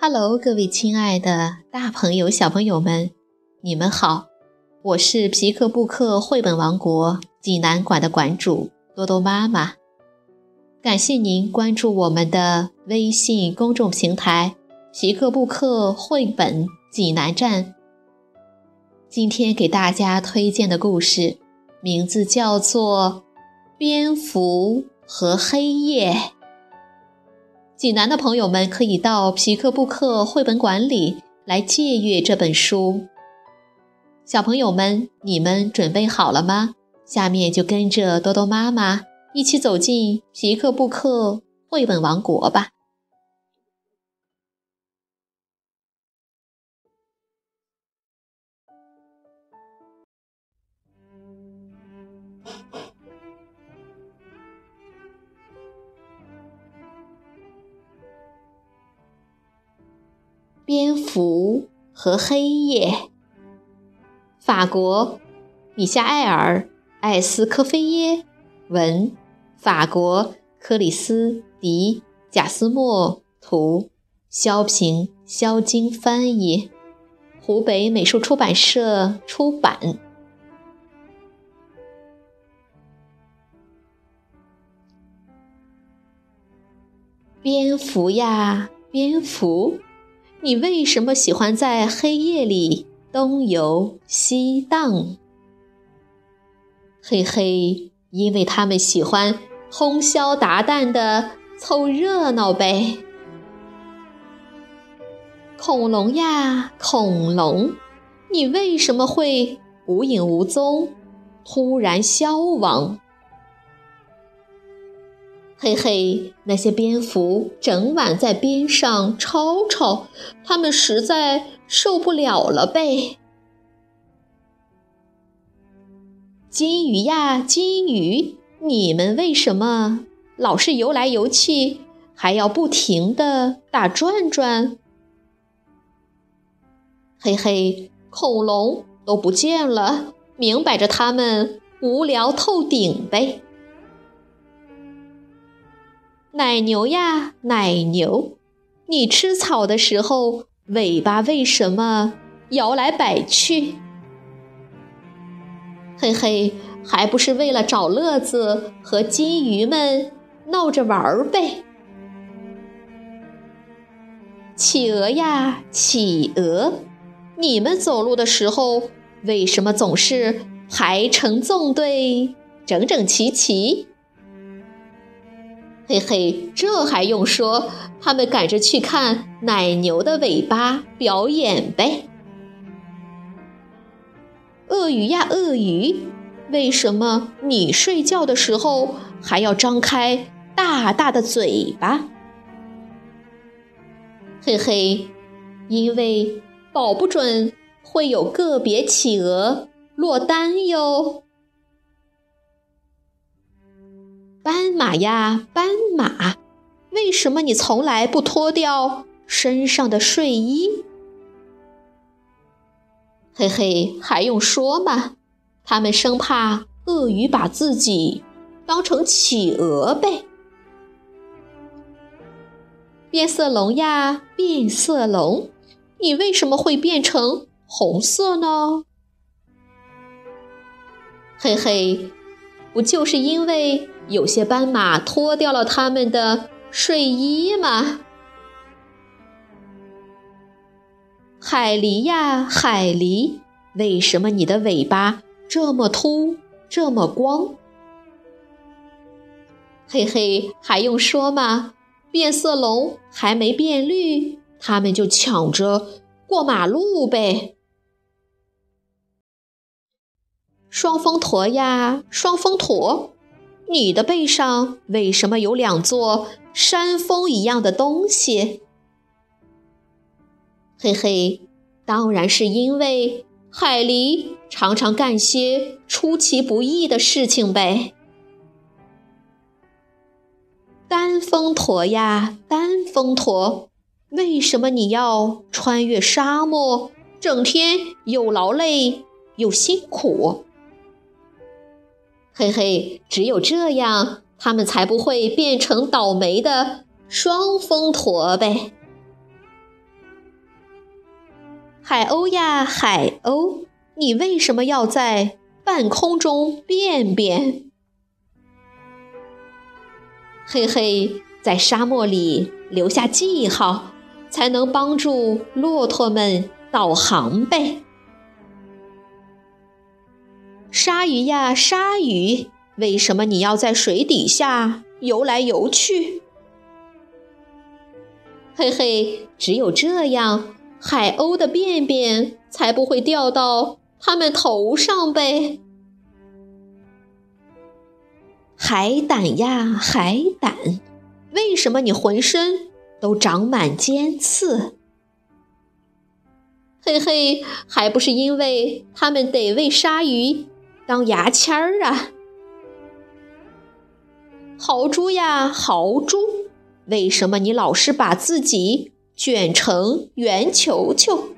Hello，各位亲爱的大朋友、小朋友们，你们好！我是皮克布克绘本王国济南馆的馆主多多妈妈。感谢您关注我们的微信公众平台“皮克布克绘本济南站”。今天给大家推荐的故事名字叫做《蝙蝠和黑夜》。济南的朋友们可以到皮克布克绘本馆里来借阅这本书。小朋友们，你们准备好了吗？下面就跟着多多妈妈一起走进皮克布克绘本王国吧。蝙蝠和黑夜。法国，米夏埃尔·艾斯科菲耶文，法国克里斯迪贾斯莫图，萧平、萧金翻译，湖北美术出版社出版。蝙蝠呀，蝙蝠。你为什么喜欢在黑夜里东游西荡？嘿嘿，因为他们喜欢通宵达旦的凑热闹呗。恐龙呀，恐龙，你为什么会无影无踪，突然消亡？嘿嘿，那些蝙蝠整晚在边上吵吵，他们实在受不了了呗。金鱼呀，金鱼，你们为什么老是游来游去，还要不停的打转转？嘿嘿，恐龙都不见了，明摆着他们无聊透顶呗。奶牛呀，奶牛，你吃草的时候尾巴为什么摇来摆去？嘿嘿，还不是为了找乐子和金鱼们闹着玩儿呗。企鹅呀，企鹅，你们走路的时候为什么总是排成纵队，整整齐齐？嘿嘿，这还用说？他们赶着去看奶牛的尾巴表演呗。鳄鱼呀，鳄鱼，为什么你睡觉的时候还要张开大大的嘴巴？嘿嘿，因为保不准会有个别企鹅落单哟。斑马呀，斑马，为什么你从来不脱掉身上的睡衣？嘿嘿，还用说吗？他们生怕鳄鱼把自己当成企鹅呗。变色龙呀，变色龙，你为什么会变成红色呢？嘿嘿，不就是因为？有些斑马脱掉了他们的睡衣吗？海狸呀，海狸，为什么你的尾巴这么秃，这么光？嘿嘿，还用说吗？变色龙还没变绿，他们就抢着过马路呗。双峰驼呀，双峰驼。你的背上为什么有两座山峰一样的东西？嘿嘿，当然是因为海狸常常干些出其不意的事情呗。单峰驼呀，单峰驼，为什么你要穿越沙漠，整天又劳累又辛苦？嘿嘿，只有这样，他们才不会变成倒霉的双峰驼呗。海鸥呀，海鸥，你为什么要在半空中便便？嘿嘿，在沙漠里留下记号，才能帮助骆驼们导航呗。鲨鱼呀，鲨鱼，为什么你要在水底下游来游去？嘿嘿，只有这样。海鸥的便便才不会掉到它们头上呗！海胆呀，海胆，为什么你浑身都长满尖刺？嘿嘿，还不是因为它们得喂鲨鱼当牙签儿啊！豪猪呀，豪猪，为什么你老是把自己？卷成圆球球，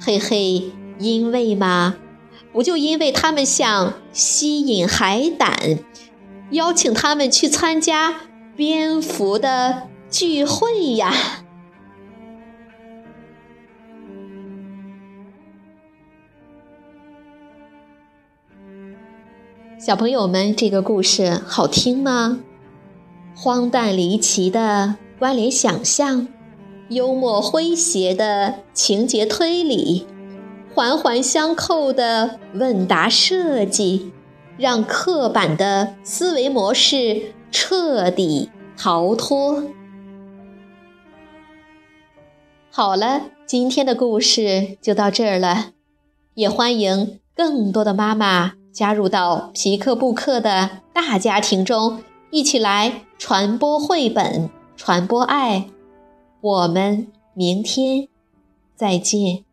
嘿嘿，因为嘛，不就因为他们想吸引海胆，邀请他们去参加蝙蝠的聚会呀？小朋友们，这个故事好听吗？荒诞离奇的关联想象，幽默诙谐的情节推理，环环相扣的问答设计，让刻板的思维模式彻底逃脱。好了，今天的故事就到这儿了，也欢迎更多的妈妈加入到皮克布克的大家庭中。一起来传播绘本，传播爱。我们明天再见。